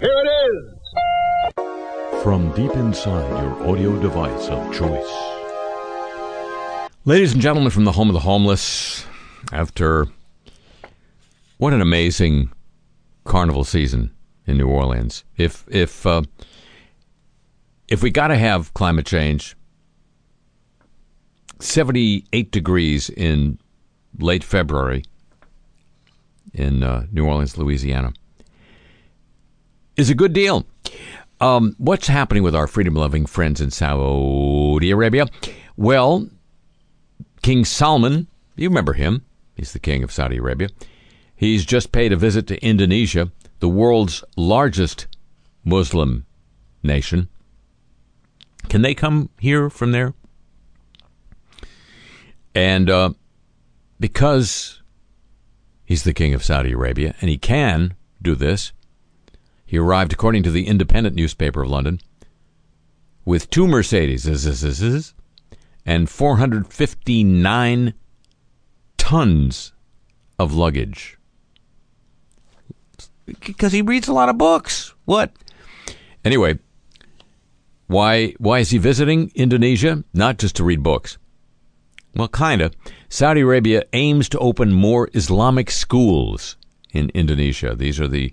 Here it is! From deep inside your audio device of choice. Ladies and gentlemen from the home of the homeless, after what an amazing carnival season in New Orleans. If if uh, if we got to have climate change, 78 degrees in late February in uh, New Orleans, Louisiana, is a good deal. Um, what's happening with our freedom loving friends in Saudi Arabia? Well, King Salman, you remember him, he's the king of Saudi Arabia. He's just paid a visit to Indonesia, the world's largest Muslim nation. Can they come here from there? And uh, because he's the king of Saudi Arabia and he can do this, he arrived, according to the Independent newspaper of London, with two Mercedes and 459 tons of luggage. Because he reads a lot of books. What? Anyway, why why is he visiting Indonesia? Not just to read books. Well, kind of. Saudi Arabia aims to open more Islamic schools in Indonesia. These are the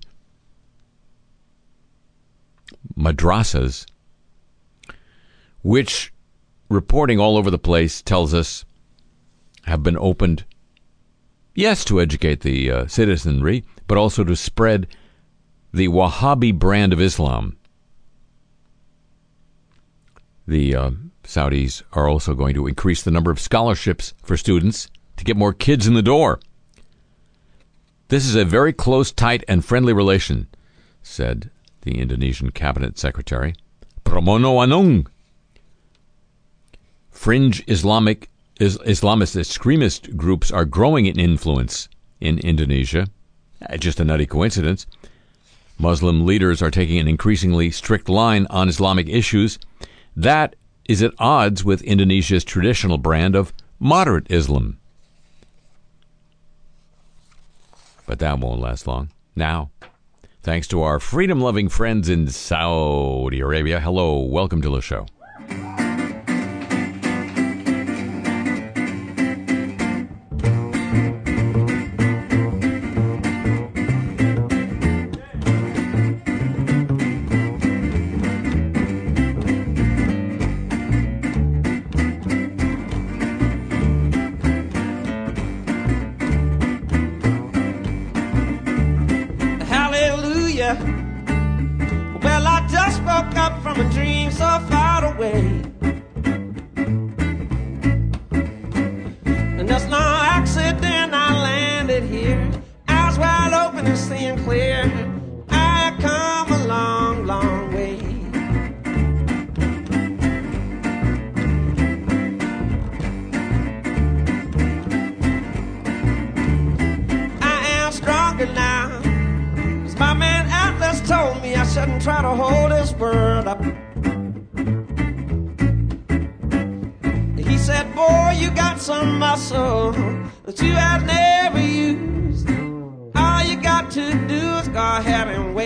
madrasas, which reporting all over the place tells us have been opened, yes, to educate the uh, citizenry, but also to spread the Wahhabi brand of Islam. The uh, Saudis are also going to increase the number of scholarships for students to get more kids in the door. This is a very close, tight, and friendly relation, said the Indonesian cabinet secretary. Pramono Anung. Fringe Islamic is, Islamist extremist groups are growing in influence in Indonesia. Uh, just a nutty coincidence. Muslim leaders are taking an increasingly strict line on Islamic issues. That is at odds with Indonesia's traditional brand of moderate Islam. But that won't last long. Now, thanks to our freedom loving friends in Saudi Arabia, hello, welcome to the show.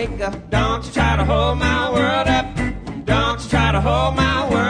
Don't you try to hold my world up. Don't you try to hold my world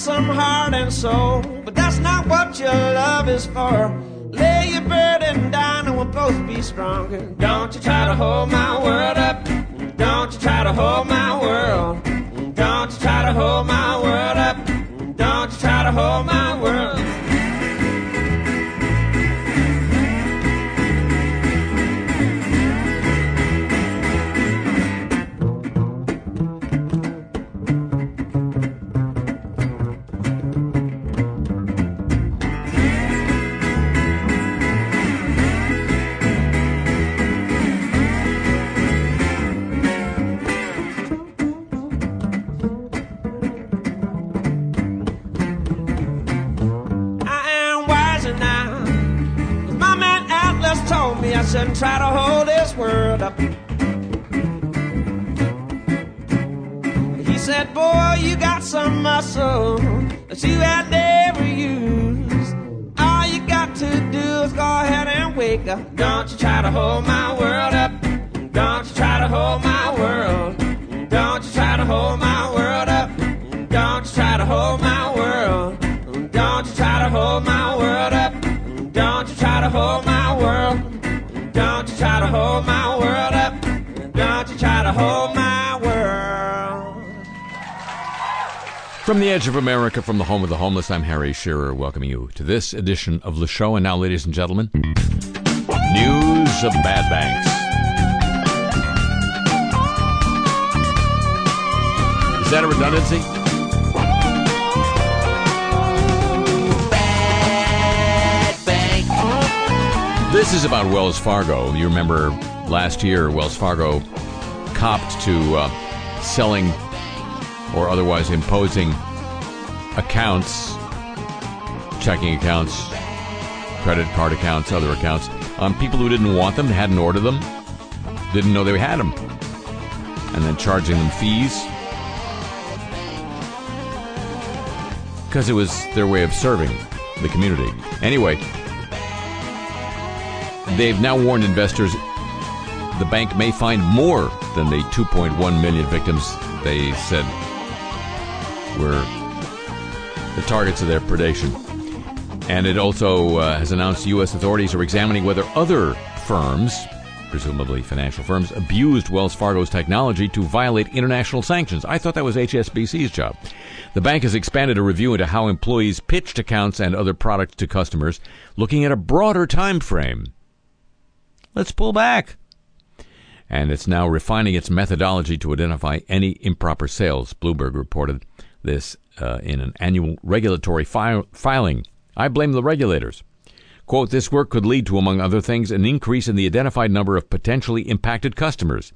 some heart and soul, but that's not what your love is for. Lay your burden down and we'll both be stronger. Don't you try to hold my world up. Don't you try to hold my world. Don't you try to hold my world up. Don't you try to hold my world. Muscle that you had never used. All you got to do is go ahead and wake up. Don't you try to hold my world up. Don't you try to hold my world. Don't you try to hold my world up. Don't you try to hold my world. Don't you try to hold my world up. Don't you try to hold my world. Don't you try to hold my world up. Don't you try to hold From the edge of America, from the home of the homeless, I'm Harry Shearer, welcoming you to this edition of the show. And now, ladies and gentlemen, news of bad banks. Is that a redundancy? This is about Wells Fargo. You remember last year, Wells Fargo copped to uh, selling or otherwise imposing accounts, checking accounts, credit card accounts, other accounts, on people who didn't want them, hadn't ordered them, didn't know they had them, and then charging them fees. Because it was their way of serving the community. Anyway, they've now warned investors the bank may find more than the 2.1 million victims they said were the targets of their predation. And it also uh, has announced U.S. authorities are examining whether other firms, presumably financial firms, abused Wells Fargo's technology to violate international sanctions. I thought that was HSBC's job. The bank has expanded a review into how employees pitched accounts and other products to customers, looking at a broader time frame. Let's pull back and it's now refining its methodology to identify any improper sales. Bloomberg reported this uh, in an annual regulatory fi- filing. I blame the regulators. Quote, this work could lead to, among other things, an increase in the identified number of potentially impacted customers.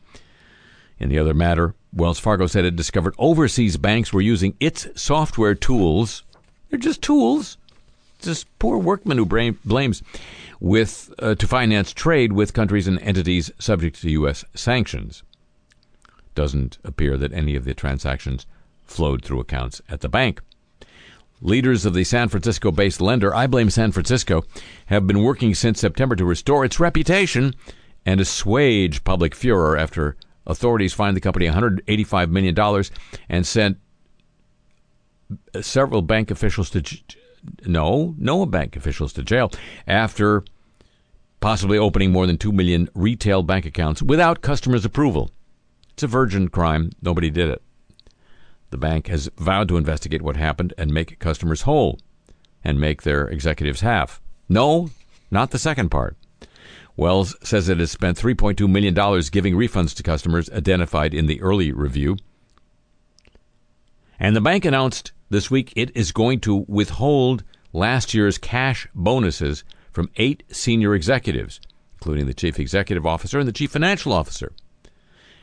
In the other matter, Wells Fargo said it discovered overseas banks were using its software tools. They're just tools. Just poor workman who blame, blames with uh, to finance trade with countries and entities subject to U.S. sanctions. Doesn't appear that any of the transactions flowed through accounts at the bank. Leaders of the San Francisco based lender, I blame San Francisco, have been working since September to restore its reputation and assuage public furor after authorities fined the company $185 million and sent several bank officials to no, no bank officials to jail after possibly opening more than 2 million retail bank accounts without customers' approval. It's a virgin crime. Nobody did it. The bank has vowed to investigate what happened and make customers whole and make their executives half. No, not the second part. Wells says it has spent $3.2 million giving refunds to customers identified in the early review. And the bank announced this week it is going to withhold last year's cash bonuses from eight senior executives, including the chief executive officer and the chief financial officer.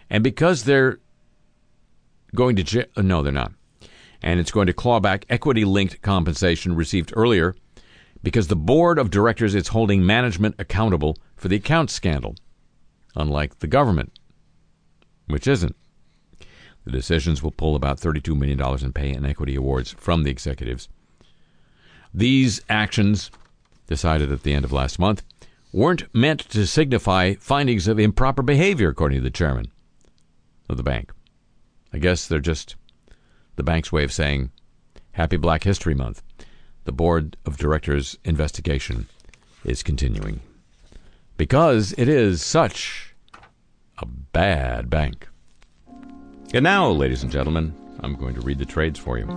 And because they're going to jail, no, they're not. And it's going to claw back equity linked compensation received earlier because the board of directors is holding management accountable for the account scandal, unlike the government, which isn't. The decisions will pull about $32 million in pay and equity awards from the executives. These actions decided at the end of last month, weren't meant to signify findings of improper behavior, according to the chairman of the bank. I guess they're just the bank's way of saying Happy Black History Month. The board of directors' investigation is continuing because it is such a bad bank. And now, ladies and gentlemen, I'm going to read the trades for you.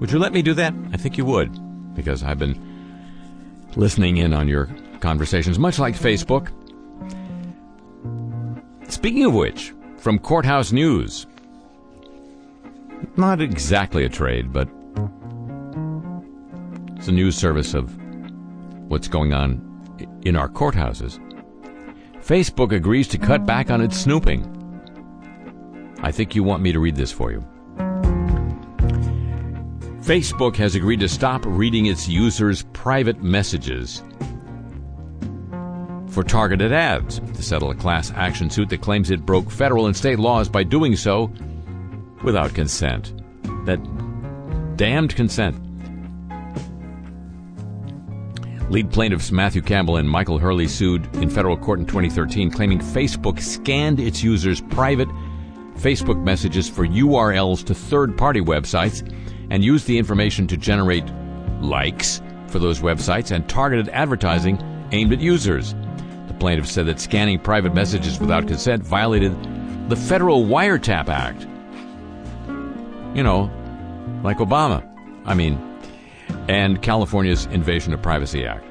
Would you let me do that? I think you would, because I've been listening in on your conversations, much like Facebook. Speaking of which, from Courthouse News, not exactly a trade, but it's a news service of what's going on in our courthouses. Facebook agrees to cut back on its snooping. I think you want me to read this for you. Facebook has agreed to stop reading its users' private messages for targeted ads to settle a class action suit that claims it broke federal and state laws by doing so without consent. That damned consent. Lead plaintiffs Matthew Campbell and Michael Hurley sued in federal court in 2013, claiming Facebook scanned its users' private Facebook messages for URLs to third party websites and used the information to generate likes for those websites and targeted advertising aimed at users. Plaintiff said that scanning private messages without consent violated the Federal Wiretap Act. You know, like Obama. I mean, and California's Invasion of Privacy Act.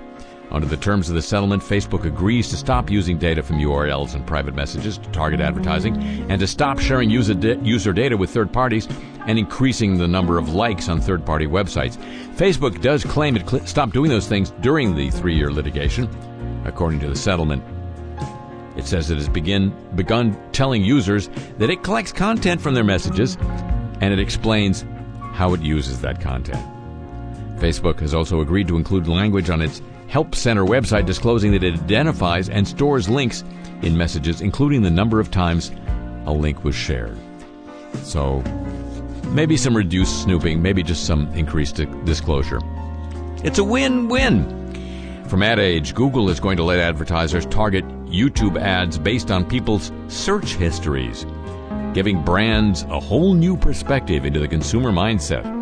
Under the terms of the settlement, Facebook agrees to stop using data from URLs and private messages to target advertising and to stop sharing user, user data with third parties and increasing the number of likes on third party websites. Facebook does claim it cl- stopped doing those things during the three year litigation, according to the settlement. It says it has begin, begun telling users that it collects content from their messages and it explains how it uses that content. Facebook has also agreed to include language on its Help Center website disclosing that it identifies and stores links in messages, including the number of times a link was shared. So, maybe some reduced snooping, maybe just some increased disclosure. It's a win win. From Ad Age, Google is going to let advertisers target YouTube ads based on people's search histories, giving brands a whole new perspective into the consumer mindset.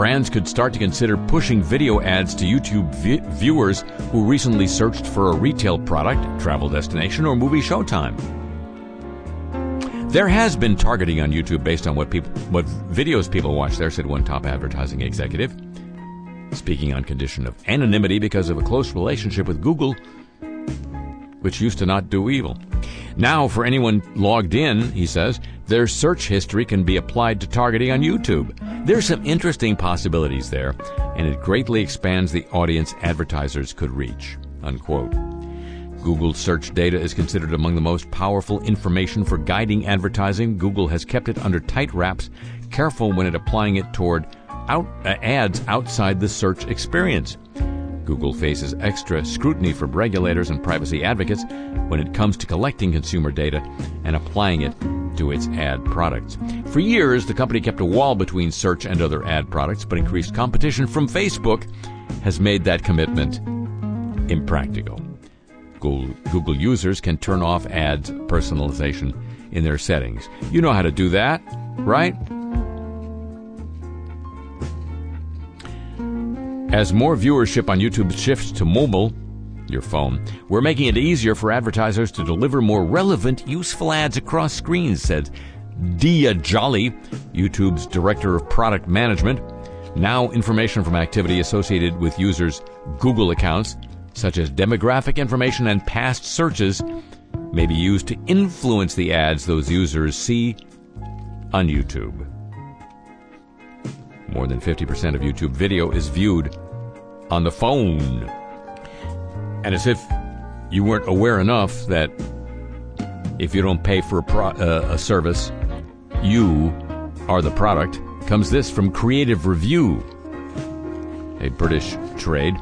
brands could start to consider pushing video ads to YouTube vi- viewers who recently searched for a retail product, travel destination, or movie showtime. There has been targeting on YouTube based on what people, what videos people watch there, said one top advertising executive. Speaking on condition of anonymity because of a close relationship with Google, which used to not do evil. Now, for anyone logged in, he says, their search history can be applied to targeting on YouTube. There's some interesting possibilities there, and it greatly expands the audience advertisers could reach. Unquote. Google search data is considered among the most powerful information for guiding advertising. Google has kept it under tight wraps, careful when it applying it toward out, uh, ads outside the search experience. Google faces extra scrutiny from regulators and privacy advocates when it comes to collecting consumer data and applying it to its ad products. For years, the company kept a wall between search and other ad products, but increased competition from Facebook has made that commitment impractical. Google, Google users can turn off ads personalization in their settings. You know how to do that, right? As more viewership on YouTube shifts to mobile, your phone, we're making it easier for advertisers to deliver more relevant, useful ads across screens, said Diya Jolly, YouTube's Director of Product Management. Now, information from activity associated with users' Google accounts, such as demographic information and past searches, may be used to influence the ads those users see on YouTube. More than 50% of YouTube video is viewed on the phone. And as if you weren't aware enough that if you don't pay for a, pro- uh, a service, you are the product, comes this from Creative Review, a British trade.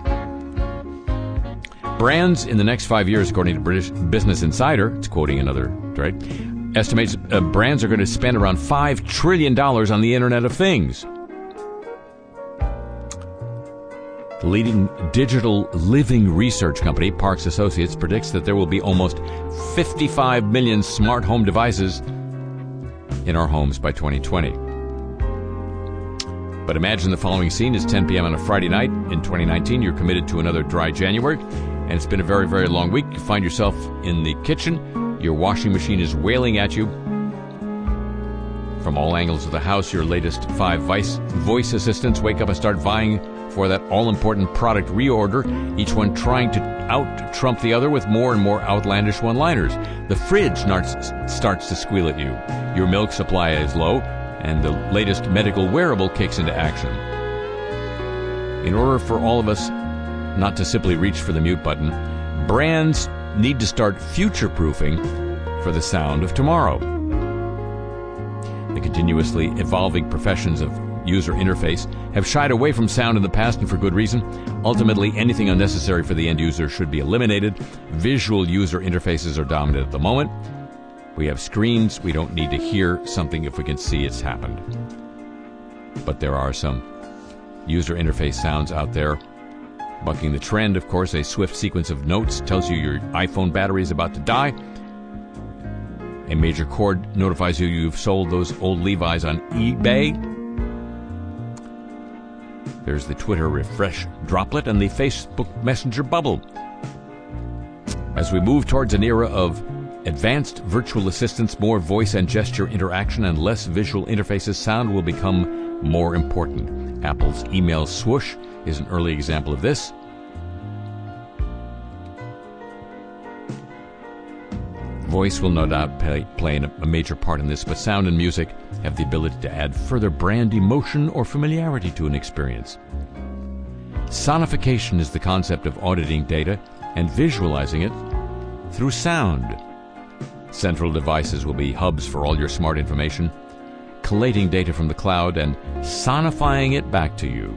Brands in the next five years, according to British Business Insider, it's quoting another trade, estimates uh, brands are going to spend around $5 trillion on the Internet of Things. The leading digital living research company, Parks Associates, predicts that there will be almost 55 million smart home devices in our homes by 2020. But imagine the following scene is 10 p.m. on a Friday night in 2019. You're committed to another dry January, and it's been a very, very long week. You find yourself in the kitchen. Your washing machine is wailing at you. From all angles of the house, your latest five vice, voice assistants wake up and start vying for that all important product reorder, each one trying to out trump the other with more and more outlandish one liners. The fridge starts to squeal at you. Your milk supply is low, and the latest medical wearable kicks into action. In order for all of us not to simply reach for the mute button, brands need to start future proofing for the sound of tomorrow. The continuously evolving professions of user interface have shied away from sound in the past and for good reason. Ultimately, anything unnecessary for the end user should be eliminated. Visual user interfaces are dominant at the moment. We have screens. We don't need to hear something if we can see it's happened. But there are some user interface sounds out there. Bucking the trend, of course, a swift sequence of notes tells you your iPhone battery is about to die. A major chord notifies you you've sold those old Levi's on eBay. There's the Twitter refresh droplet and the Facebook Messenger bubble. As we move towards an era of advanced virtual assistants, more voice and gesture interaction, and less visual interfaces, sound will become more important. Apple's email swoosh is an early example of this. Voice will no doubt play, play a major part in this, but sound and music have the ability to add further brand emotion or familiarity to an experience. Sonification is the concept of auditing data and visualizing it through sound. Central devices will be hubs for all your smart information, collating data from the cloud and sonifying it back to you.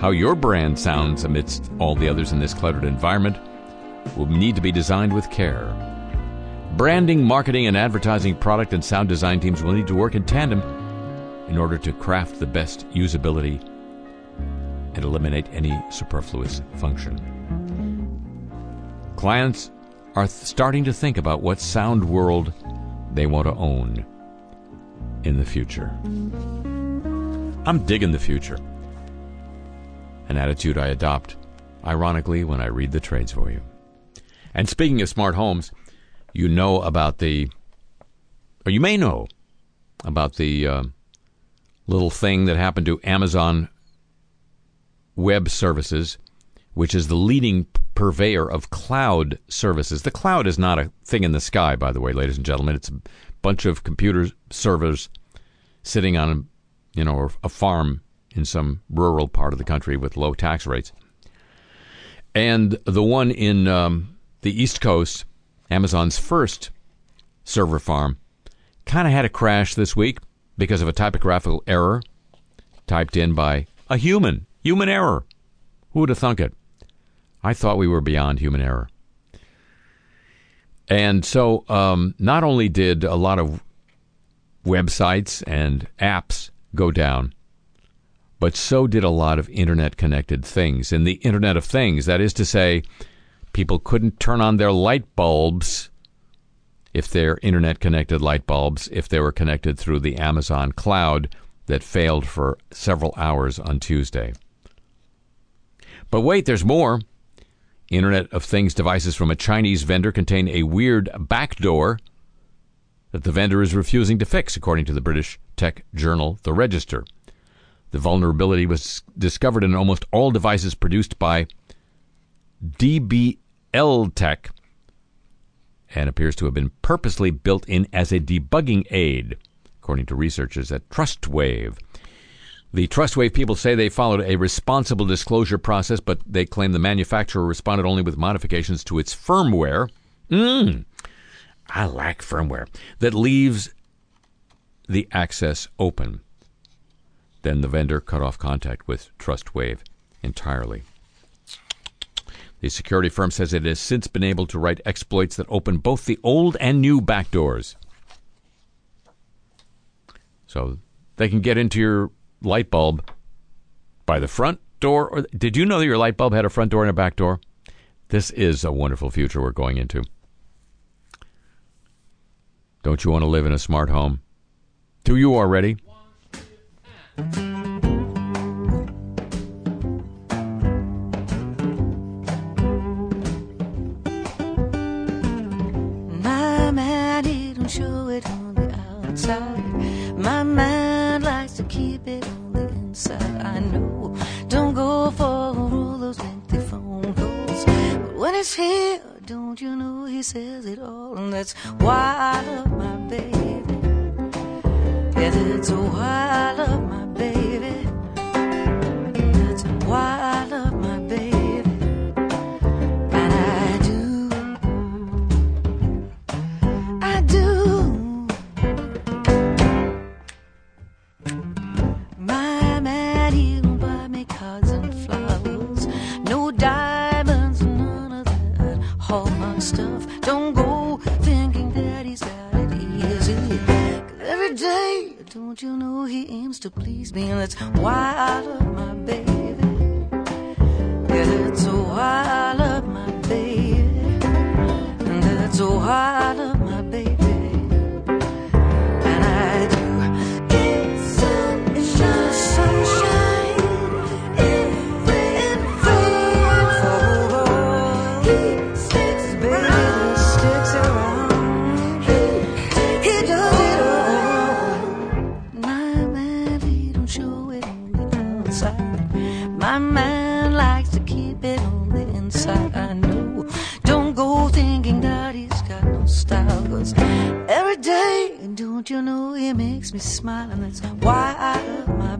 How your brand sounds amidst all the others in this cluttered environment will need to be designed with care. Branding, marketing, and advertising product and sound design teams will need to work in tandem in order to craft the best usability and eliminate any superfluous function. Clients are starting to think about what sound world they want to own in the future. I'm digging the future. An attitude I adopt, ironically, when I read the trades for you. And speaking of smart homes, you know about the, or you may know about the uh, little thing that happened to Amazon Web Services, which is the leading purveyor of cloud services. The cloud is not a thing in the sky, by the way, ladies and gentlemen. It's a bunch of computer servers sitting on, you know, a farm in some rural part of the country with low tax rates. And the one in um, the East Coast Amazon's first server farm, kind of had a crash this week because of a typographical error typed in by a human. Human error. Who would have thunk it? I thought we were beyond human error. And so, um, not only did a lot of websites and apps go down, but so did a lot of internet connected things. In the Internet of Things, that is to say, people couldn't turn on their light bulbs if they're internet connected light bulbs if they were connected through the Amazon cloud that failed for several hours on Tuesday. But wait, there's more. Internet of Things devices from a Chinese vendor contain a weird backdoor that the vendor is refusing to fix, according to the British tech journal The Register. The vulnerability was discovered in almost all devices produced by DB L-Tech and appears to have been purposely built in as a debugging aid, according to researchers at TrustWave. The TrustWave people say they followed a responsible disclosure process, but they claim the manufacturer responded only with modifications to its firmware. Mm, I like firmware that leaves the access open. Then the vendor cut off contact with TrustWave entirely. The security firm says it has since been able to write exploits that open both the old and new backdoors. So they can get into your light bulb by the front door. Or did you know that your light bulb had a front door and a back door? This is a wonderful future we're going into. Don't you want to live in a smart home? Do you already? show It's here, don't you know he says it all? And that's why I love my baby. Yes, it's why I love my baby. That's why I don't you know he aims to please me? And that's why I love my baby. Yeah, that's why I love me smile. And that's why I love my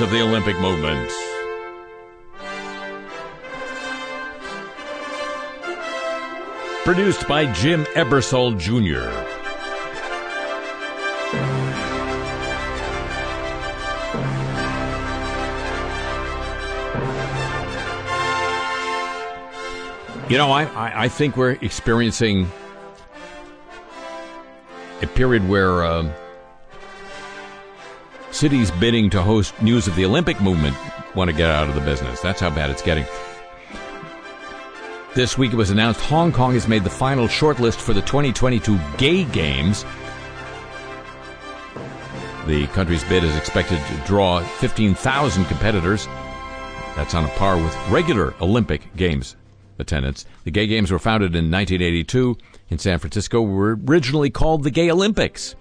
of the Olympic movement. Produced by Jim Ebersol Jr. You know, I, I, I think we're experiencing a period where um cities bidding to host news of the Olympic movement want to get out of the business. That's how bad it's getting. This week it was announced Hong Kong has made the final shortlist for the 2022 Gay Games. The country's bid is expected to draw 15,000 competitors. That's on a par with regular Olympic Games attendance. The Gay Games were founded in 1982 in San Francisco, were originally called the Gay Olympics.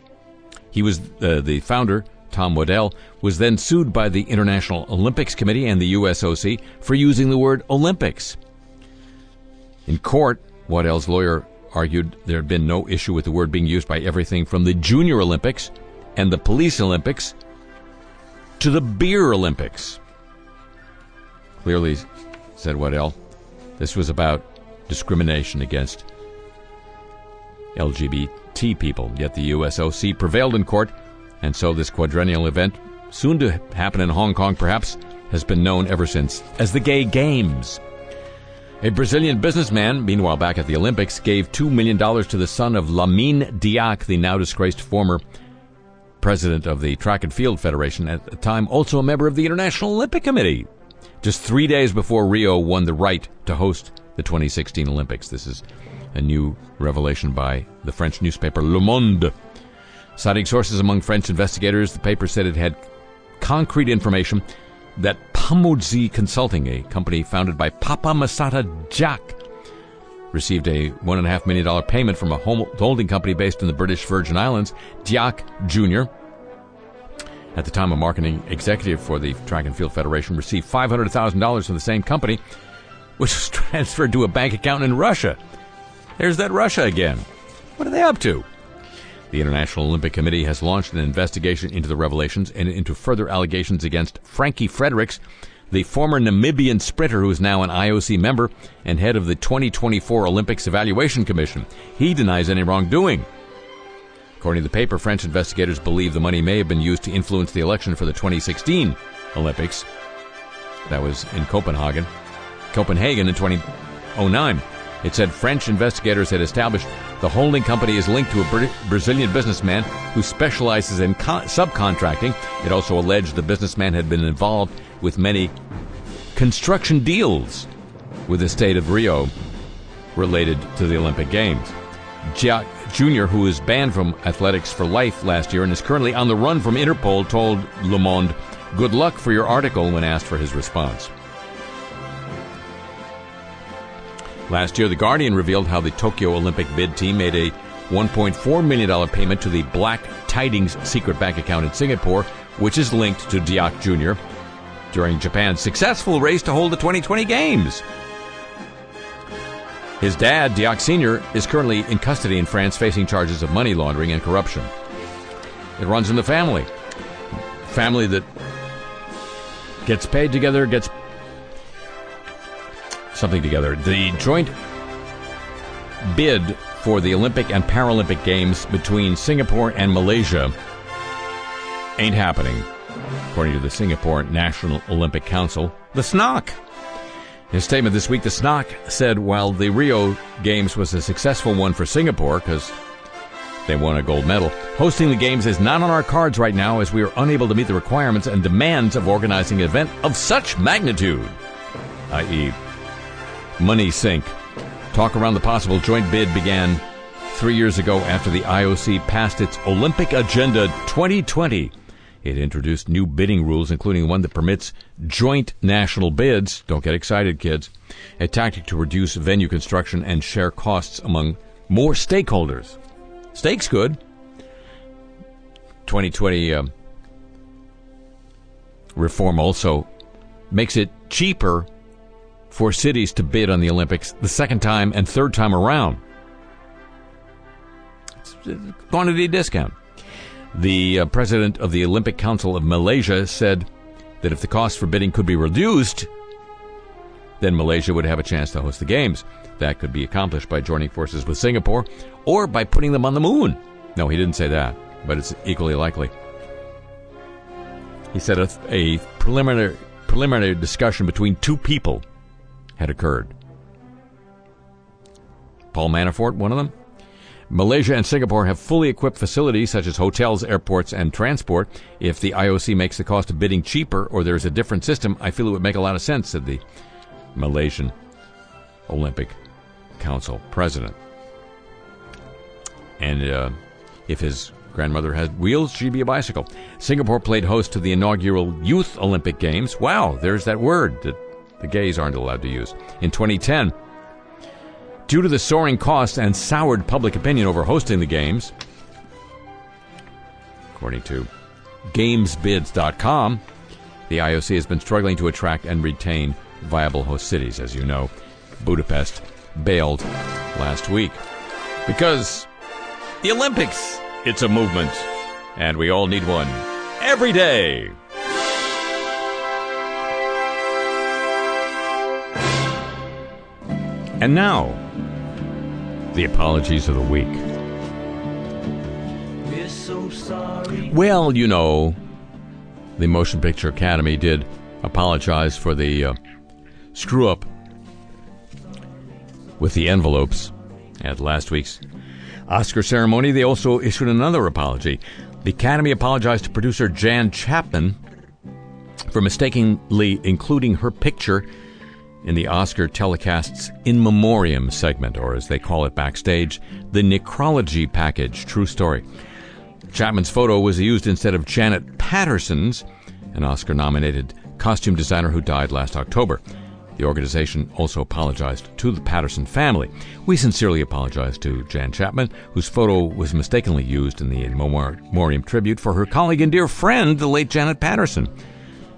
He was uh, the founder, Tom Waddell, was then sued by the International Olympics Committee and the USOC for using the word Olympics. In court, Waddell's lawyer argued there had been no issue with the word being used by everything from the Junior Olympics and the Police Olympics to the Beer Olympics. Clearly, said Waddell, this was about discrimination against LGBT people. Yet the USOC prevailed in court, and so this quadrennial event, soon to happen in Hong Kong perhaps, has been known ever since as the Gay Games. A Brazilian businessman, meanwhile back at the Olympics, gave $2 million to the son of Lamine Diack, the now disgraced former president of the Track and Field Federation, at the time also a member of the International Olympic Committee. Just three days before Rio won the right to host the 2016 Olympics. This is a new revelation by the French newspaper Le Monde. Citing sources among French investigators, the paper said it had concrete information that Pamodzi Consulting, a company founded by Papa Massata Diack, received a $1.5 million payment from a holding company based in the British Virgin Islands, Diack Jr., at the time a marketing executive for the Track and Field Federation received $500,000 from the same company, which was transferred to a bank account in Russia. There's that Russia again. What are they up to? The International Olympic Committee has launched an investigation into the revelations and into further allegations against Frankie Fredericks, the former Namibian sprinter who is now an IOC member and head of the 2024 Olympics Evaluation Commission. He denies any wrongdoing. According to the paper, French investigators believe the money may have been used to influence the election for the 2016 Olympics. That was in Copenhagen. Copenhagen in 2009. It said French investigators had established the holding company is linked to a Brazilian businessman who specializes in con- subcontracting. It also alleged the businessman had been involved with many construction deals with the state of Rio related to the Olympic Games. Diack Jr., who was banned from athletics for life last year and is currently on the run from Interpol, told Le Monde, Good luck for your article when asked for his response. Last year, The Guardian revealed how the Tokyo Olympic bid team made a $1.4 million payment to the Black Tidings secret bank account in Singapore, which is linked to Diack Jr. during Japan's successful race to hold the 2020 Games. His dad, Diack Sr., is currently in custody in France facing charges of money laundering and corruption. It runs in the family. Family that gets paid together, gets something together. The joint bid for the Olympic and Paralympic Games between Singapore and Malaysia ain't happening, according to the Singapore National Olympic Council, the SNOC. In a statement this week, the SNOC said while the Rio Games was a successful one for Singapore because they won a gold medal, hosting the Games is not on our cards right now as we are unable to meet the requirements and demands of organizing an event of such magnitude, i.e., money sink. Talk around the possible joint bid began three years ago after the IOC passed its Olympic Agenda 2020. It introduced new bidding rules, including one that permits joint national bids. Don't get excited, kids. A tactic to reduce venue construction and share costs among more stakeholders. Stakes good. 2020 um, reform also makes it cheaper for cities to bid on the Olympics the second time and third time around. It's a quantity discount. The uh, president of the Olympic Council of Malaysia said that if the cost for bidding could be reduced, then Malaysia would have a chance to host the Games. That could be accomplished by joining forces with Singapore or by putting them on the moon. No, he didn't say that, but it's equally likely. He said a, a preliminary, preliminary discussion between two people had occurred. Paul Manafort, one of them. Malaysia and Singapore have fully equipped facilities such as hotels, airports, and transport. If the IOC makes the cost of bidding cheaper or there's a different system, I feel it would make a lot of sense, said the Malaysian Olympic Council president. And uh, if his grandmother had wheels, she'd be a bicycle. Singapore played host to the inaugural Youth Olympic Games. Wow, there's that word that the gays aren't allowed to use. In 2010, due to the soaring costs and soured public opinion over hosting the games, according to GamesBids.com, the IOC has been struggling to attract and retain viable host cities. As you know, Budapest bailed last week because the Olympics, it's a movement, and we all need one every day. And now, the apologies of the week. Well, you know, the Motion Picture Academy did apologize for the uh, screw up with the envelopes at last week's Oscar ceremony. They also issued another apology. The Academy apologized to producer Jan Chapman for mistakenly including her picture in the Oscar telecast's In Memoriam segment, or as they call it backstage, the Necrology Package. True story. Chapman's photo was used instead of Janet Patterson's, an Oscar nominated costume designer who died last October. The organization also apologized to the Patterson family. We sincerely apologize to Jan Chapman, whose photo was mistakenly used in the In memoriam tribute for her colleague and dear friend, the late Janet Patterson.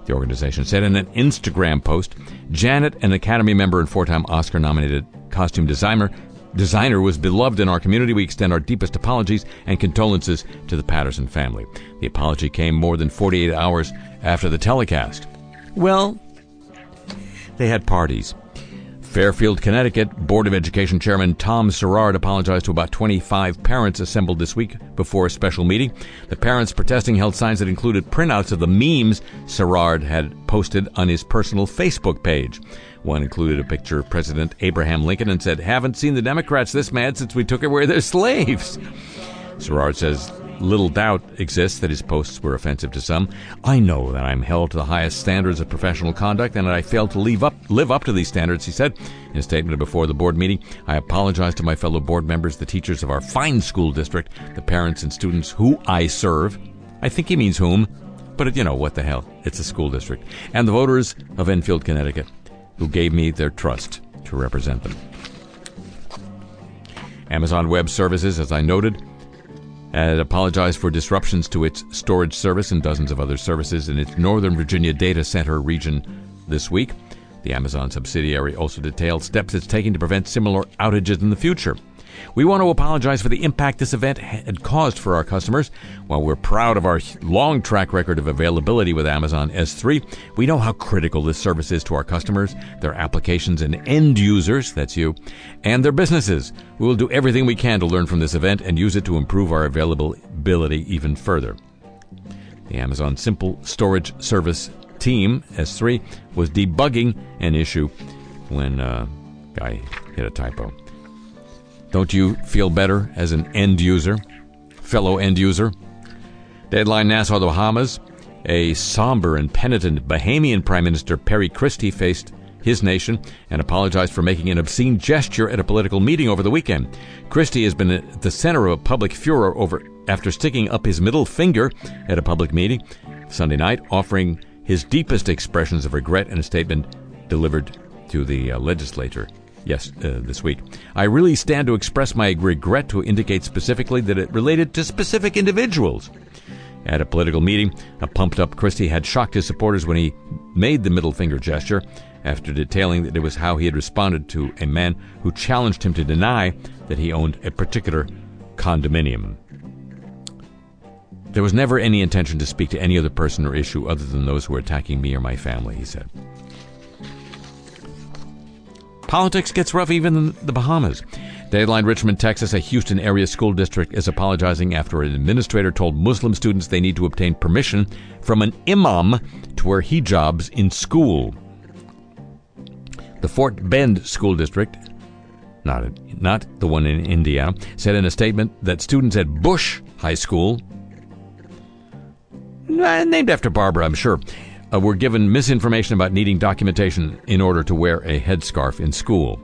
The organization said in an Instagram post, Janet, an Academy member and four-time Oscar-nominated costume designer, designer was beloved in our community. We extend our deepest apologies and condolences to the Patterson family. The apology came more than 48 hours after the telecast. Well, they had parties. Fairfield, Connecticut, Board of Education Chairman Tom Sirard apologized to about 25 parents assembled this week before a special meeting. The parents protesting held signs that included printouts of the memes Sirard had posted on his personal Facebook page. One included a picture of President Abraham Lincoln and said, Haven't seen the Democrats this mad since we took away their slaves. Sirard says Little doubt exists that his posts were offensive to some. I know that I'm held to the highest standards of professional conduct and that I failed to up, live up to these standards, he said. In a statement before the board meeting, I apologize to my fellow board members, the teachers of our fine school district, the parents and students who I serve. I think he means whom, but you know, what the hell? It's a school district. And the voters of Enfield, Connecticut, who gave me their trust to represent them. Amazon Web Services, as I noted, had apologized for disruptions to its storage service and dozens of other services in its Northern Virginia data center region this week. The Amazon subsidiary also detailed steps it's taking to prevent similar outages in the future. We want to apologize for the impact this event had caused for our customers. While we're proud of our long track record of availability with Amazon S3, we know how critical this service is to our customers, their applications and end users, that's you, and their businesses. We will do everything we can to learn from this event and use it to improve our availability even further. The Amazon Simple Storage Service team, S3, was debugging an issue when a uh, guy hit a typo. Don't you feel better as an end user, fellow end user? Deadline Nassau, Bahamas. A somber and penitent Bahamian Prime Minister Perry Christie faced his nation and apologized for making an obscene gesture at a political meeting over the weekend. Christie has been at the center of a public furor over after sticking up his middle finger at a public meeting Sunday night, offering his deepest expressions of regret in a statement delivered to the uh, legislature yes, uh, this week. I really stand to express my regret to indicate specifically that it related to specific individuals. At a political meeting, a pumped up Christie had shocked his supporters when he made the middle finger gesture after detailing that it was how he had responded to a man who challenged him to deny that he owned a particular condominium. There was never any intention to speak to any other person or issue other than those who were attacking me or my family, he said. Politics gets rough even in the Bahamas. Dayline Richmond, Texas, a Houston area school district is apologizing after an administrator told Muslim students they need to obtain permission from an imam to wear hijabs in school. The Fort Bend School District, not, not the one in Indiana, said in a statement that students at Bush High School, named after Barbara, I'm sure, uh, were given misinformation about needing documentation in order to wear a headscarf in school.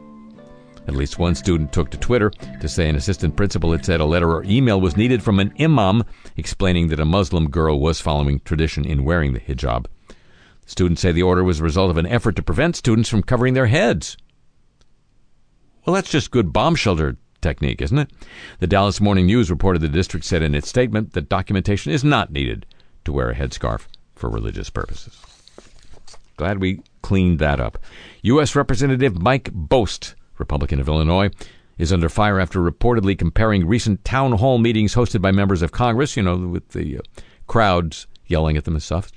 At least one student took to Twitter to say an assistant principal had said a letter or email was needed from an imam explaining that a Muslim girl was following tradition in wearing the hijab. Students say the order was a result of an effort to prevent students from covering their heads. Well, that's just good bomb shelter technique, isn't it? The Dallas Morning News reported the district said in its statement that documentation is not needed to wear a headscarf for religious purposes. Glad we cleaned that up. U.S. Representative Mike Bost, Republican of Illinois, is under fire after reportedly comparing recent town hall meetings hosted by members of Congress, you know, with the uh, crowds yelling at them and stuff,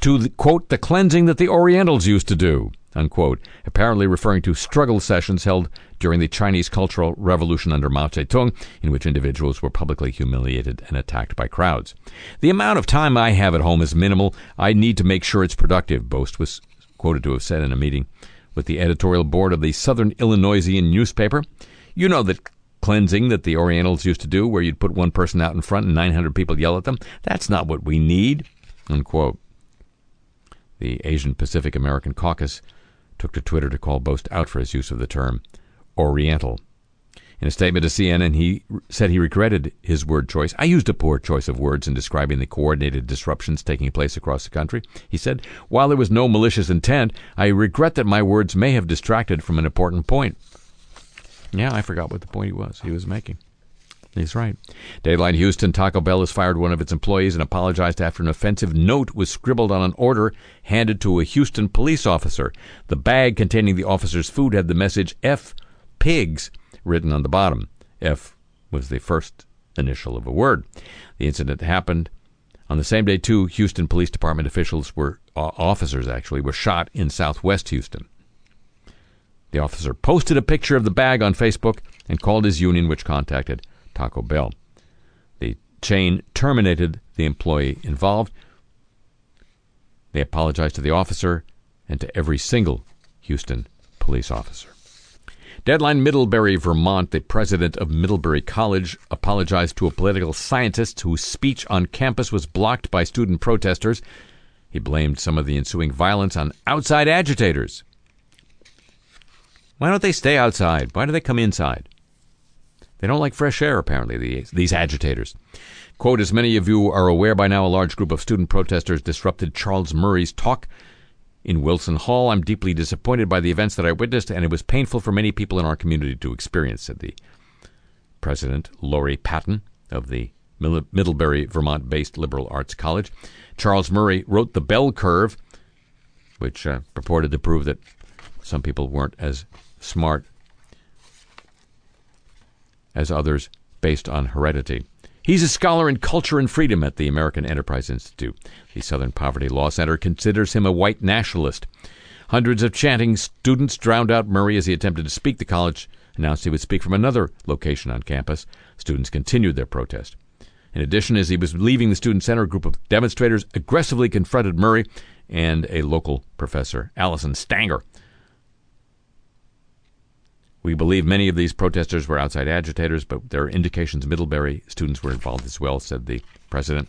to, the, quote, the cleansing that the Orientals used to do unquote, apparently referring to struggle sessions held during the Chinese Cultural Revolution under Mao Zedong, in which individuals were publicly humiliated and attacked by crowds. The amount of time I have at home is minimal. I need to make sure it's productive, Bost was quoted to have said in a meeting with the editorial board of the Southern Illinoisan newspaper. You know that cleansing that the Orientals used to do, where you'd put one person out in front and 900 people yell at them. That's not what we need. Unquote. The Asian Pacific American Caucus took to Twitter to call Bost out for his use of the term Oriental. In a statement to CNN, he said he regretted his word choice. I used a poor choice of words in describing the coordinated disruptions taking place across the country. He said, While there was no malicious intent, I regret that my words may have distracted from an important point. Yeah, I forgot what the point he was he was making. He's right. Dayline Houston Taco Bell has fired one of its employees and apologized after an offensive note was scribbled on an order handed to a Houston police officer. The bag containing the officer's food had the message F pigs written on the bottom. F was the first initial of a word. The incident happened on the same day two Houston Police Department officials were uh, officers actually were shot in southwest Houston. The officer posted a picture of the bag on Facebook and called his union which contacted Taco Bell. The chain terminated the employee involved. They apologized to the officer and to every single Houston police officer. Deadline Middlebury, Vermont, the president of Middlebury College, apologized to a political scientist whose speech on campus was blocked by student protesters. He blamed some of the ensuing violence on outside agitators. Why don't they stay outside? Why do they come inside? They don't like fresh air, apparently, these, these agitators. Quote, as many of you are aware by now, a large group of student protesters disrupted Charles Murray's talk in Wilson Hall. I'm deeply disappointed by the events that I witnessed, and it was painful for many people in our community to experience, said the President Laurie Patton of the Middlebury, Vermont based liberal arts college. Charles Murray wrote The Bell Curve, which uh, purported to prove that some people weren't as smart as others based on heredity. He's a scholar in culture and freedom at the American Enterprise Institute. The Southern Poverty Law Center considers him a white nationalist. Hundreds of chanting students drowned out Murray as he attempted to speak. The college announced he would speak from another location on campus. Students continued their protest. In addition, as he was leaving the student center, a group of demonstrators aggressively confronted Murray and a local professor, Allison Stanger. We believe many of these protesters were outside agitators, but there are indications Middlebury students were involved as well, said the president.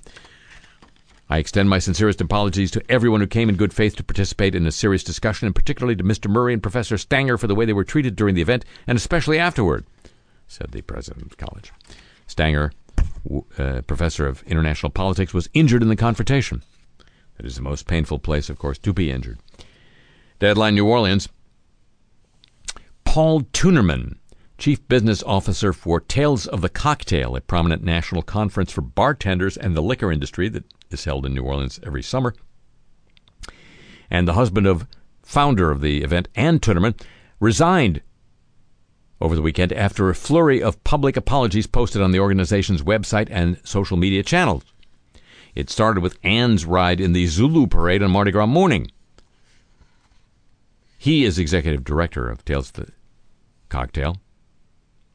I extend my sincerest apologies to everyone who came in good faith to participate in a serious discussion, and particularly to Mr. Murray and Professor Stanger for the way they were treated during the event, and especially afterward, said the president of the college. Stanger uh, professor of international politics, was injured in the confrontation. That is the most painful place, of course, to be injured. Deadline New Orleans. Paul Tuennerman, Chief Business Officer for Tales of the Cocktail, a prominent national conference for bartenders and the liquor industry that is held in New Orleans every summer, and the husband of founder of the event, Ann Tuennerman, resigned over the weekend after a flurry of public apologies posted on the organization's website and social media channels. It started with Ann's ride in the Zulu parade on Mardi Gras morning. He is executive director of Tales of the Cocktail.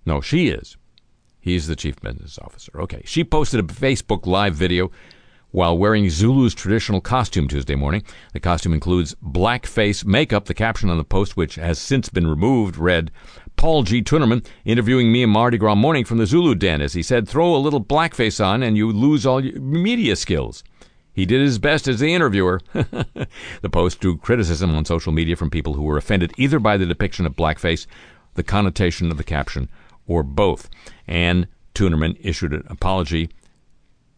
No, she is. He's the chief business officer. Okay. She posted a Facebook Live video while wearing Zulu's traditional costume Tuesday morning. The costume includes blackface makeup. The caption on the post, which has since been removed, read, Paul G. Tuennerman interviewing me in Mardi Gras morning from the Zulu Den as he said, throw a little blackface on and you lose all your media skills. He did his best as the interviewer. the post drew criticism on social media from people who were offended either by the depiction of blackface, the connotation of the caption, or both. Ann Tuennerman issued an apology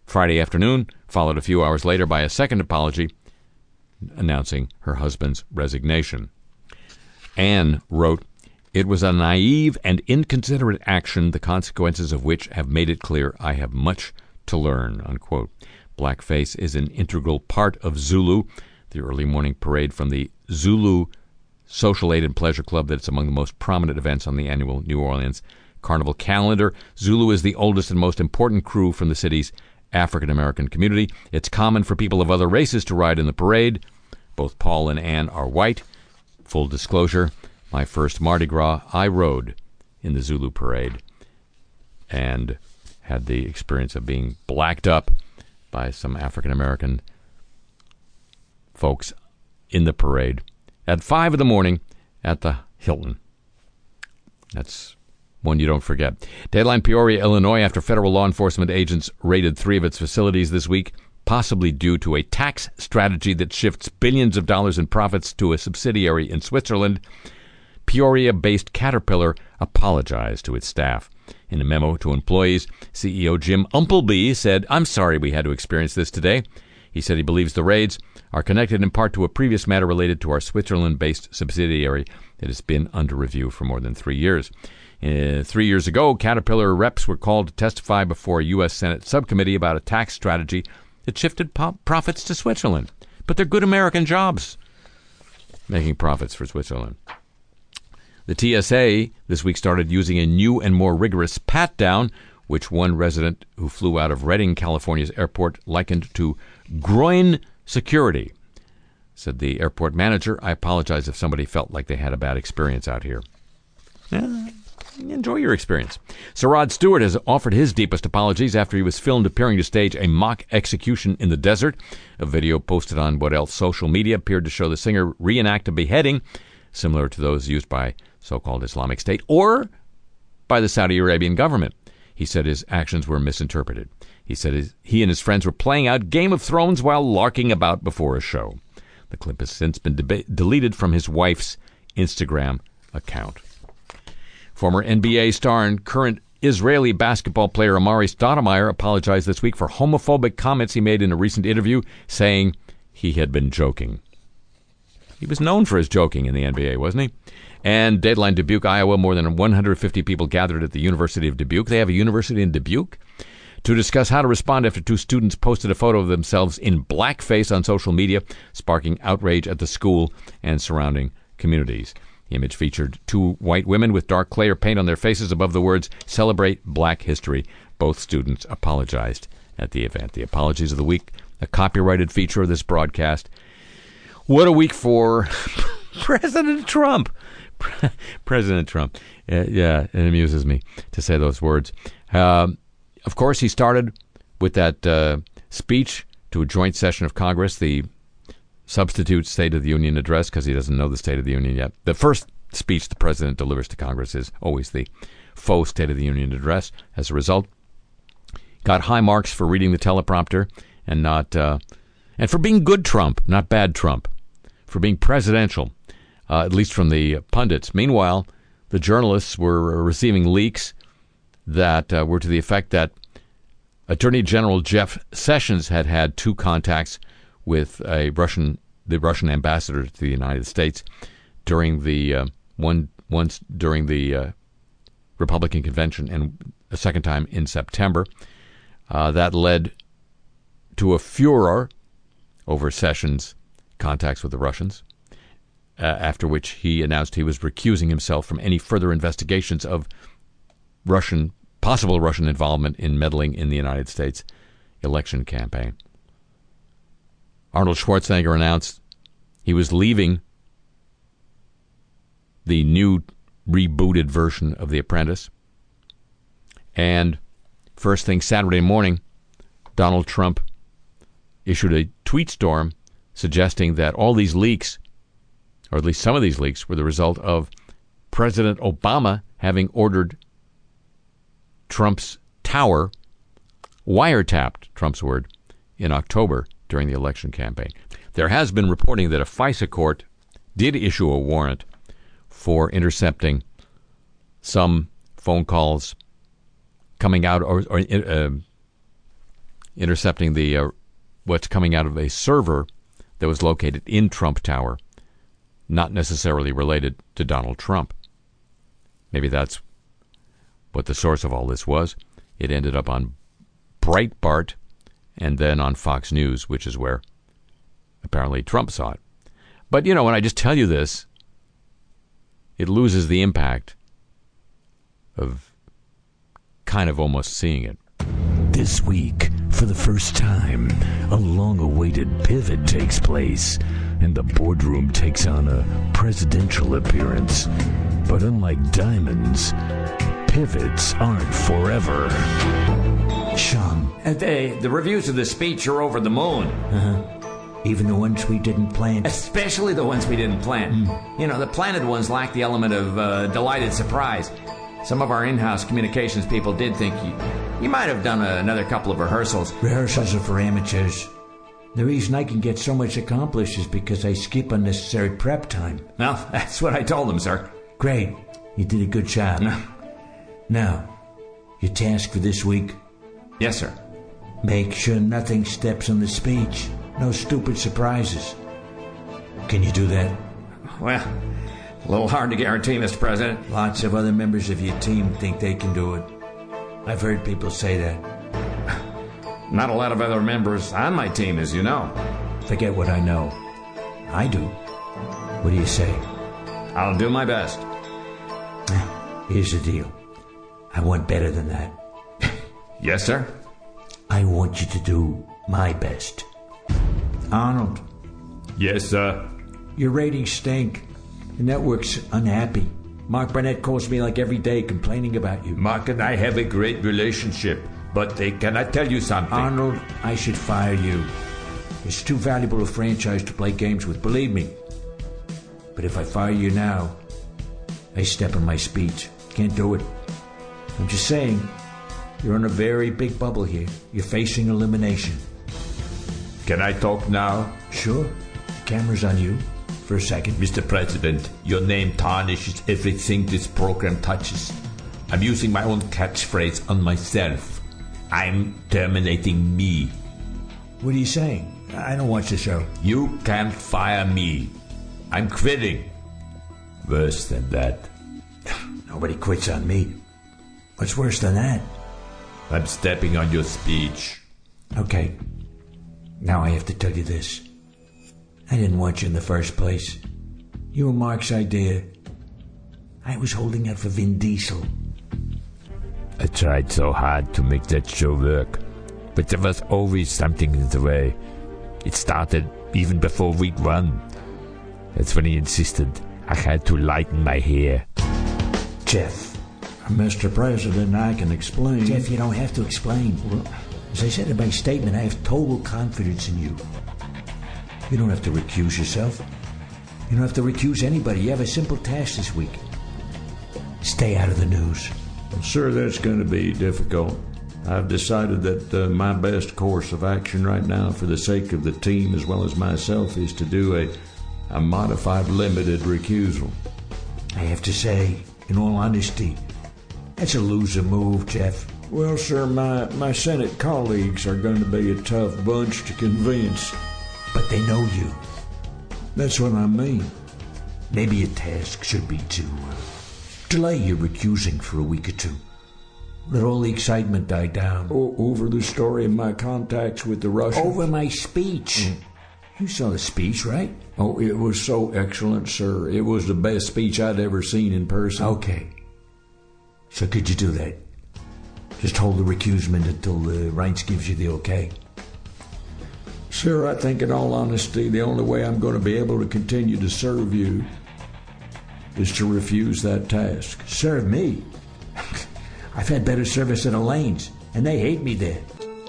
Friday afternoon, followed a few hours later by a second apology announcing her husband's resignation. Ann wrote, It was a naive and inconsiderate action, the consequences of which have made it clear I have much to learn. Unquote. Blackface is an integral part of Zulu, the early morning parade from the Zulu Social Aid and Pleasure Club that's among the most prominent events on the annual New Orleans Carnival calendar. Zulu is the oldest and most important krewe from the city's African American community. It's common for people of other races to ride in the parade. Both Paul and Ann are white. Full disclosure my first Mardi Gras, I rode in the Zulu parade and had the experience of being blacked up by some African American folks in the parade at 5 in the morning at the Hilton. That's one you don't forget. Deadline Peoria, Illinois, after federal law enforcement agents raided three of its facilities this week, possibly due to a tax strategy that shifts billions of dollars in profits to a subsidiary in Switzerland. Peoria based Caterpillar apologized to its staff. In a memo to employees, CEO Jim Umpleby said, I'm sorry we had to experience this today. He said he believes the raids are connected in part to a previous matter related to our Switzerland based subsidiary that has been under review for more than three years. Uh, three years ago, Caterpillar reps were called to testify before a U.S. Senate subcommittee about a tax strategy that shifted po- profits to Switzerland. But they're good American jobs making profits for Switzerland. The TSA this week started using a new and more rigorous pat down, which one resident who flew out of Redding, California's airport, likened to groin security. Said the airport manager, I apologize if somebody felt like they had a bad experience out here. Yeah, enjoy your experience. Sir Rod Stewart has offered his deepest apologies after he was filmed appearing to stage a mock execution in the desert. A video posted on what else social media appeared to show the singer reenact a beheading similar to those used by so-called Islamic State or by the Saudi Arabian government. He said his actions were misinterpreted. He said he and his friends were playing out Game of Thrones while larking about before a show. The clip has since been deleted from his wife's Instagram account. Former NBA star and current Israeli basketball player Amar'e Stoudemire apologized this week for homophobic comments he made in a recent interview, saying he had been joking. He was known for his joking in the NBA, wasn't he? And Deadline Dubuque, Iowa, more than 150 people gathered at the University of Dubuque. They have a university in Dubuque to discuss how to respond after two students posted a photo of themselves in blackface on social media, sparking outrage at the school and surrounding communities. The image featured two white women with dark clay or paint on their faces above the words Celebrate Black History. Both students apologized at the event. The apologies of the week, a copyrighted feature of this broadcast. What a week for President Trump. President Trump. Uh, yeah, it amuses me to say those words. Um, of course, he started with that uh, speech to a joint session of Congress, the substitute State of the Union address, because he doesn't know the State of the Union yet. The first speech the president delivers to Congress is always the faux State of the Union address. As a result, got high marks for reading the teleprompter and not uh, and for being good Trump, not bad Trump, for being presidential, uh, at least from the pundits. Meanwhile, the journalists were receiving leaks that uh, were to the effect that Attorney General Jeff Sessions had had two contacts with a Russian, the Russian ambassador to the United States during the uh, one once during the uh, Republican convention and a second time in September. Uh, that led to a furor over Sessions' contacts with the Russians. Uh, after which he announced he was recusing himself from any further investigations of Russian possible Russian involvement in meddling in the United States election campaign. Arnold Schwarzenegger announced he was leaving the new rebooted version of The Apprentice. And first thing Saturday morning, Donald Trump issued a tweet storm suggesting that all these leaks, or at least some of these leaks, were the result of President Obama having ordered Trump's tower wiretapped, Trump's word, in October during the election campaign. There has been reporting that a FISA court did issue a warrant for intercepting some phone calls coming out or, or uh, intercepting the uh, what's coming out of a server that was located in Trump Tower, not necessarily related to Donald Trump. Maybe that's what the source of all this was. It ended up on Breitbart and then on Fox News, which is where apparently Trump saw it. But, you know, when I just tell you this, it loses the impact of kind of almost seeing it. This week, for the first time, a long awaited pivot takes place, and the boardroom takes on a presidential appearance. But unlike diamonds, pivots aren't forever. Sean. Uh, the, the reviews of the speech are over the moon. Uh-huh. Even the ones we didn't plan. Especially the ones we didn't plan. Mm. You know, the planted ones lack the element of uh, delighted surprise. Some of our in house communications people did think you, you might have done a, another couple of rehearsals. Rehearsals are for amateurs. The reason I can get so much accomplished is because I skip unnecessary prep time. Well, that's what I told them, sir. Great. You did a good job. Now, your task for this week? Yes, sir. Make sure nothing steps on the speech. No stupid surprises. Can you do that? Well, a little hard to guarantee, Mr. President. Lots of other members of your team think they can do it. I've heard people say that. Not a lot of other members on my team, as you know. Forget what I know. I do. What do you say? I'll do my best. Here's the deal. I want better than that. yes, sir. I want you to do my best. Arnold. Yes, sir. Your ratings stink. The network's unhappy. Mark Burnett calls me like every day complaining about you. Mark and I have a great relationship, but they cannot tell you something? Arnold, I should fire you. It's too valuable a franchise to play games with, believe me. But if I fire you now, I step on my speech. Can't do it. I'm just saying, you're in a very big bubble here. You're facing elimination. Can I talk now? Sure. The camera's on you for a second. Mr. President, your name tarnishes everything this program touches. I'm using my own catchphrase on myself. I'm terminating me. What are you saying? I don't watch the show. You can't fire me. I'm quitting. Worse than that. Nobody quits on me. What's worse than that? I'm stepping on your speech. Okay. Now I have to tell you this. I didn't want you in the first place. You were Mark's idea. I was holding out for Vin Diesel. I tried so hard to make that show work, but there was always something in the way. It started even before week one. That's when he insisted I had to lighten my hair. Jeff. Mr. President, I can explain. Jeff, you don't have to explain. As I said in my statement, I have total confidence in you. You don't have to recuse yourself. You don't have to recuse anybody. You have a simple task this week. Stay out of the news. I'm sure that's going to be difficult. I've decided that uh, my best course of action right now, for the sake of the team as well as myself, is to do a, a modified limited recusal. I have to say, in all honesty, that's a loser move, Jeff. Well, sir, my, my Senate colleagues are going to be a tough bunch to convince. But they know you. That's what I mean. Maybe your task should be to uh, delay your recusing for a week or two. Let all the excitement die down. O- over the story of my contacts with the Russians. Over my speech. You saw the speech, right? Oh, it was so excellent, sir. It was the best speech I'd ever seen in person. Okay. So could you do that? Just hold the recusement until the Reince gives you the okay. Sir, I think in all honesty, the only way I'm going to be able to continue to serve you is to refuse that task. Serve me? I've had better service at Elaine's, and they hate me there.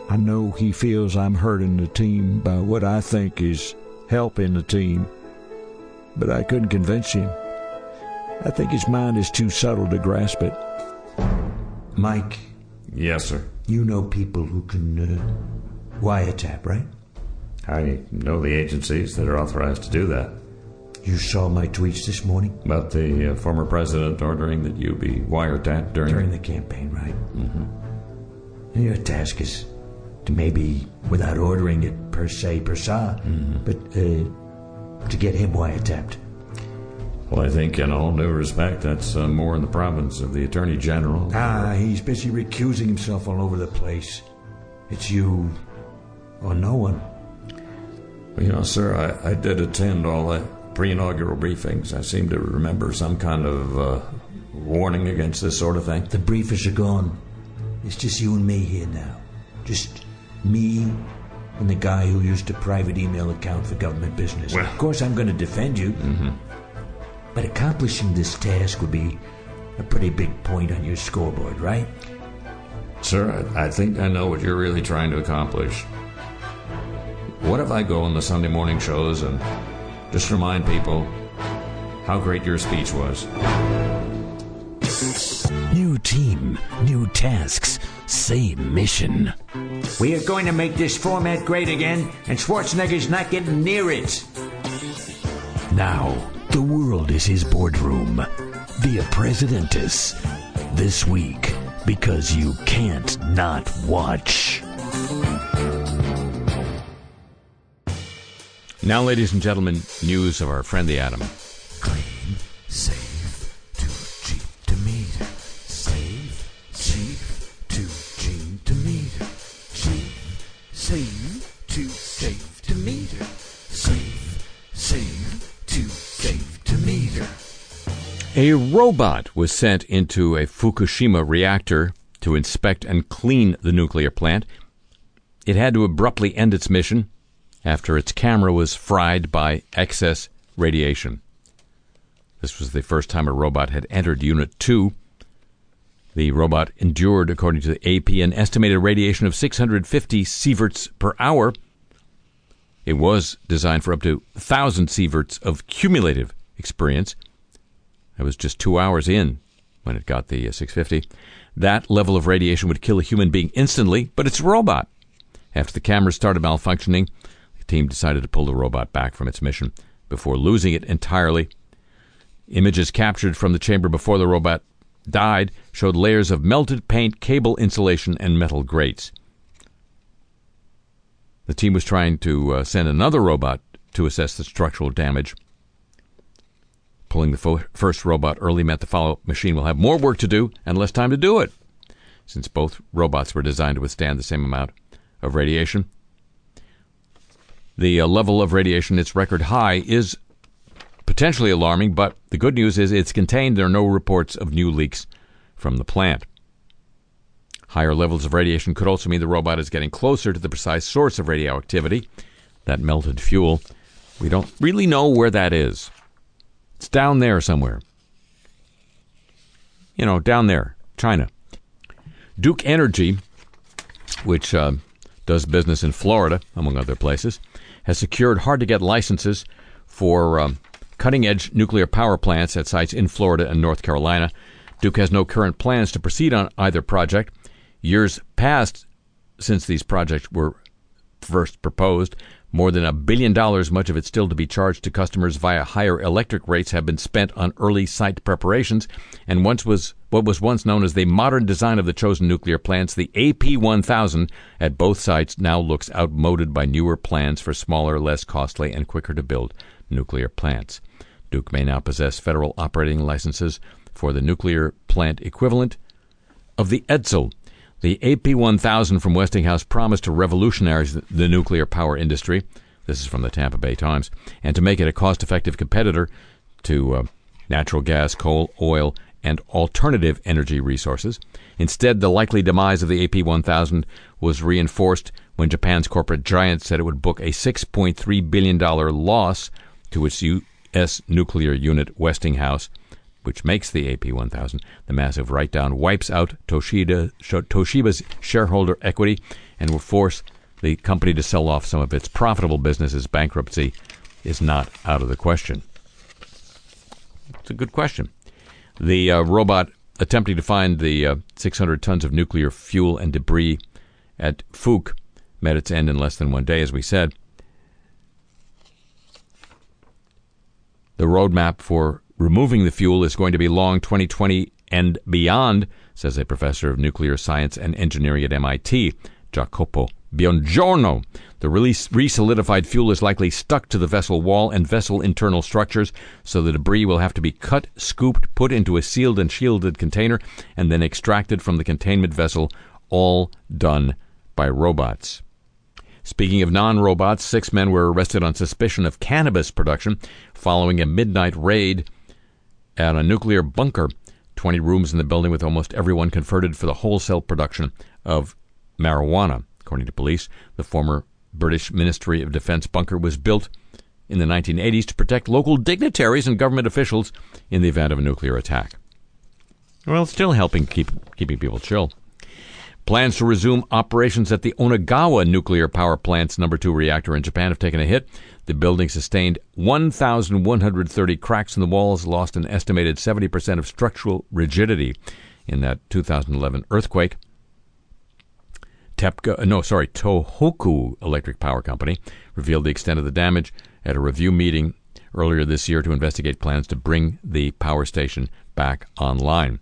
I know he feels I'm hurting the team by what I think is helping the team, but I couldn't convince him. I think his mind is too subtle to grasp it. Mike, Yes, sir. you know people who can uh, wiretap, right? I know the agencies that are authorized to do that. You saw my tweets this morning About the uh, former president ordering that you be wiretapped during. during the campaign, right? Mm-hmm. Your task is to maybe, without ordering it per se, per se, but uh, to get him wiretapped. Well, I think, in all due respect, that's uh, more in the province of the attorney general. Ah, he's busy recusing himself all over the place. It's you or no one. Well, you know, sir, I, I did attend all the pre-inaugural briefings. I seem to remember some kind of uh, warning against this sort of thing. The briefers are gone. It's just you and me here now. Just me and the guy who used a private email account for government business. Well- of course, I'm going to defend you. But accomplishing this task would be a pretty big point on your scoreboard, right? Sir, I, I think I know what you're really trying to accomplish. What if I go on the Sunday morning shows and just remind people how great your speech was? New team, new tasks, same mission. We are going to make this format great again, and Schwarzenegger's not getting near it. Now, the world is his boardroom. The Appresidentice. This week, because you can't not watch. Now, ladies and gentlemen, news of our friend the Atom. Clean, safe, A robot was sent into a Fukushima reactor to inspect and clean the nuclear plant. It had to abruptly end its mission after its camera was fried by excess radiation. This was the first time a robot had entered Unit 2. The robot endured, according to the AP, an estimated radiation of 650 sieverts per hour. It was designed for up to 1,000 sieverts of cumulative experience. It was just two hours in when it got the uh, 650. That level of radiation would kill a human being instantly, but it's a robot. After the cameras started malfunctioning, the team decided to pull the robot back from its mission before losing it entirely. Images captured from the chamber before the robot died showed layers of melted paint, cable insulation, and metal grates. The team was trying to uh, send another robot to assess the structural damage. Pulling the fo- first robot early meant the follow up machine will have more work to do and less time to do it. Since both robots were designed to withstand the same amount of radiation, the uh, level of radiation, its record high, is potentially alarming, but the good news is it's contained. There are no reports of new leaks from the plant. Higher levels of radiation could also mean the robot is getting closer to the precise source of radioactivity, that melted fuel. We don't really know where that is. It's down there somewhere. You know, down there, China. Duke Energy, which uh, does business in Florida, among other places, has secured hard to get licenses for um, cutting edge nuclear power plants at sites in Florida and North Carolina. Duke has no current plans to proceed on either project. Years passed since these projects were first proposed. More than a billion dollars, much of it still to be charged to customers via higher electric rates, have been spent on early site preparations. And once was what was once known as the modern design of the chosen nuclear plants, the AP1000 at both sites now looks outmoded by newer plans for smaller, less costly, and quicker to build nuclear plants. Duke may now possess federal operating licenses for the nuclear plant equivalent of the Edsel, the AP 1000 from Westinghouse promised to revolutionize the nuclear power industry. This is from the Tampa Bay Times. And to make it a cost effective competitor to uh, natural gas, coal, oil, and alternative energy resources. Instead, the likely demise of the AP 1000 was reinforced when Japan's corporate giant said it would book a $6.3 billion loss to its U.S. nuclear unit, Westinghouse which makes the AP1000. The massive write down wipes out Toshiba, Toshiba's shareholder equity and will force the company to sell off some of its profitable businesses. Bankruptcy is not out of the question. It's a good question. The uh, robot attempting to find the uh, 600 tons of nuclear fuel and debris at Fook met its end in less than one day, as we said. The roadmap for Removing the fuel is going to be long 2020 and beyond, says a professor of nuclear science and engineering at MIT, Jacopo Buongiorno. The re-solidified fuel is likely stuck to the vessel wall and vessel internal structures, so the debris will have to be cut, scooped, put into a sealed and shielded container, and then extracted from the containment vessel, all done by robots. Speaking of non robots, six men were arrested on suspicion of cannabis production following a midnight raid at a nuclear bunker. 20 rooms in the building with almost everyone converted for the wholesale production of marijuana. According to police, the former British Ministry of Defense bunker was built in the 1980s to protect local dignitaries and government officials in the event of a nuclear attack. Well, still helping keep keeping people chill. Plans to resume operations at the Onagawa nuclear power plant's number 2 reactor in Japan have taken a hit. The building sustained 1,130 cracks in the walls, lost an estimated 70% of structural rigidity in that 2011 earthquake. TEPCO, uh, no, sorry, Tohoku Electric Power Company revealed the extent of the damage at a review meeting earlier this year to investigate plans to bring the power station back online.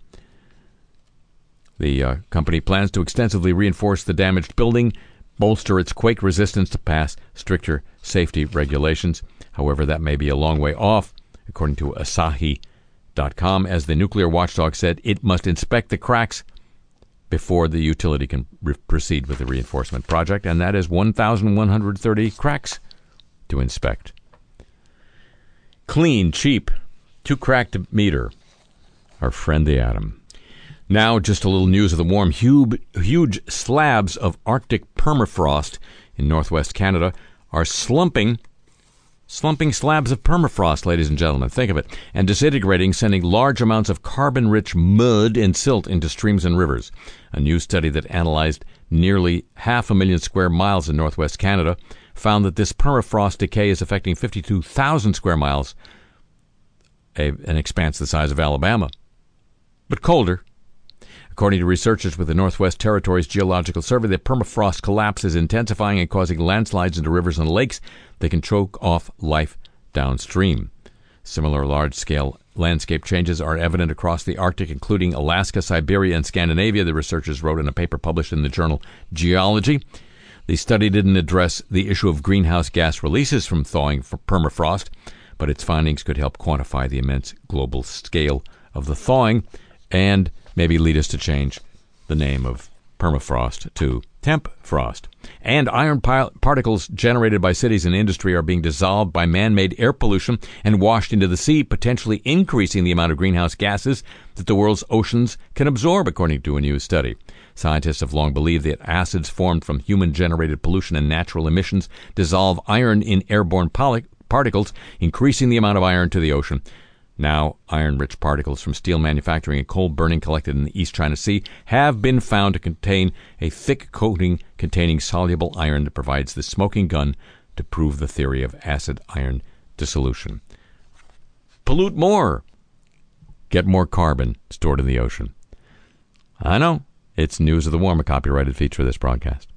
The uh, company plans to extensively reinforce the damaged building bolster its quake resistance to pass stricter safety regulations. However, that may be a long way off, according to Asahi.com. As the nuclear watchdog said, it must inspect the cracks before the utility can re- proceed with the reinforcement project, and that is 1,130 cracks to inspect. Clean, cheap, too cracked meter. Our friend the atom. Now, just a little news of the warm. Huge, huge slabs of Arctic permafrost in northwest Canada are slumping, slumping slabs of permafrost, ladies and gentlemen. Think of it. And disintegrating, sending large amounts of carbon rich mud and silt into streams and rivers. A new study that analyzed nearly half a million square miles in northwest Canada found that this permafrost decay is affecting 52,000 square miles, a, an expanse the size of Alabama, but colder According to researchers with the Northwest Territories Geological Survey, the permafrost collapse is intensifying and causing landslides into rivers and lakes that can choke off life downstream. Similar large scale landscape changes are evident across the Arctic, including Alaska, Siberia, and Scandinavia, the researchers wrote in a paper published in the journal Geology. The study didn't address the issue of greenhouse gas releases from thawing permafrost, but its findings could help quantify the immense global scale of the thawing and maybe lead us to change the name of permafrost to temp frost. And iron particles generated by cities and industry are being dissolved by man made air pollution and washed into the sea, potentially increasing the amount of greenhouse gases that the world's oceans can absorb, according to a new study. Scientists have long believed that acids formed from human generated pollution and natural emissions dissolve iron in airborne poly- particles, increasing the amount of iron to the ocean. Now, iron rich particles from steel manufacturing and coal burning collected in the East China Sea have been found to contain a thick coating containing soluble iron that provides the smoking gun to prove the theory of acid iron dissolution. Pollute more. Get more carbon stored in the ocean. I know. It's News of the Warm, a copyrighted feature of this broadcast.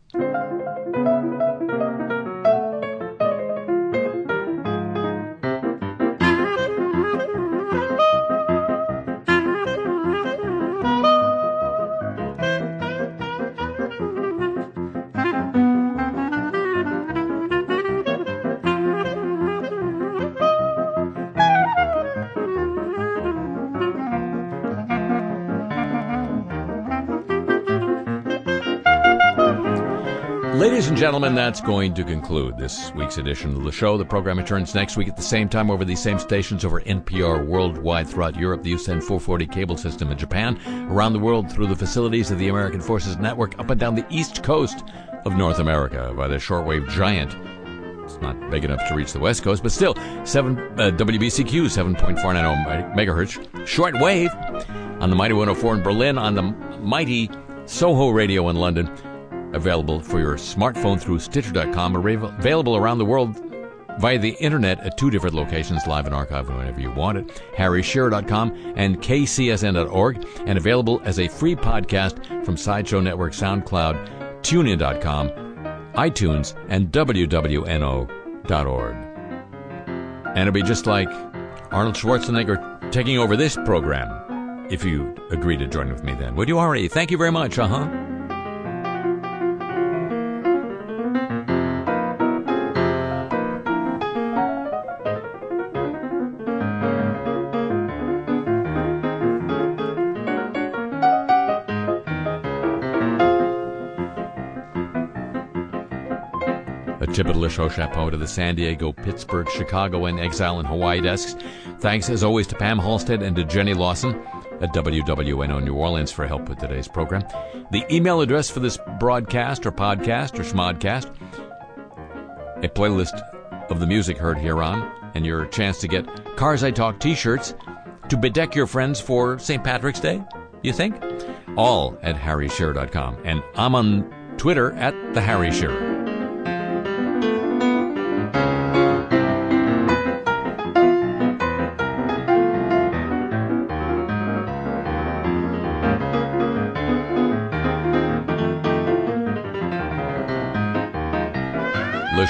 Gentlemen, that's going to conclude this week's edition of the show. The program returns next week at the same time over these same stations over NPR worldwide throughout Europe, the USEN 440 cable system in Japan, around the world through the facilities of the American Forces Network, up and down the east coast of North America by the shortwave giant. It's not big enough to reach the west coast, but still, 7 uh, WBCQ 7.490 megahertz shortwave on the mighty 104 in Berlin, on the mighty Soho radio in London available for your smartphone through Stitcher.com, available around the world via the internet at two different locations, live and archived whenever you want it, harryshearer.com and kcsn.org, and available as a free podcast from Sideshow Network, SoundCloud, TuneIn.com, iTunes, and WWNO.org. And it'll be just like Arnold Schwarzenegger taking over this program, if you agree to join with me then. Would you already? Thank you very much, uh huh. Show chapeau to the San Diego, Pittsburgh, Chicago, and Exile and Hawaii desks. Thanks as always to Pam Halstead and to Jenny Lawson at WWNO New Orleans for help with today's program. The email address for this broadcast or podcast or schmodcast, a playlist of the music heard here on, and your chance to get Cars I Talk t-shirts to bedeck your friends for St. Patrick's Day, you think? All at harryshearer.com. And I'm on Twitter at the Harry Shearer.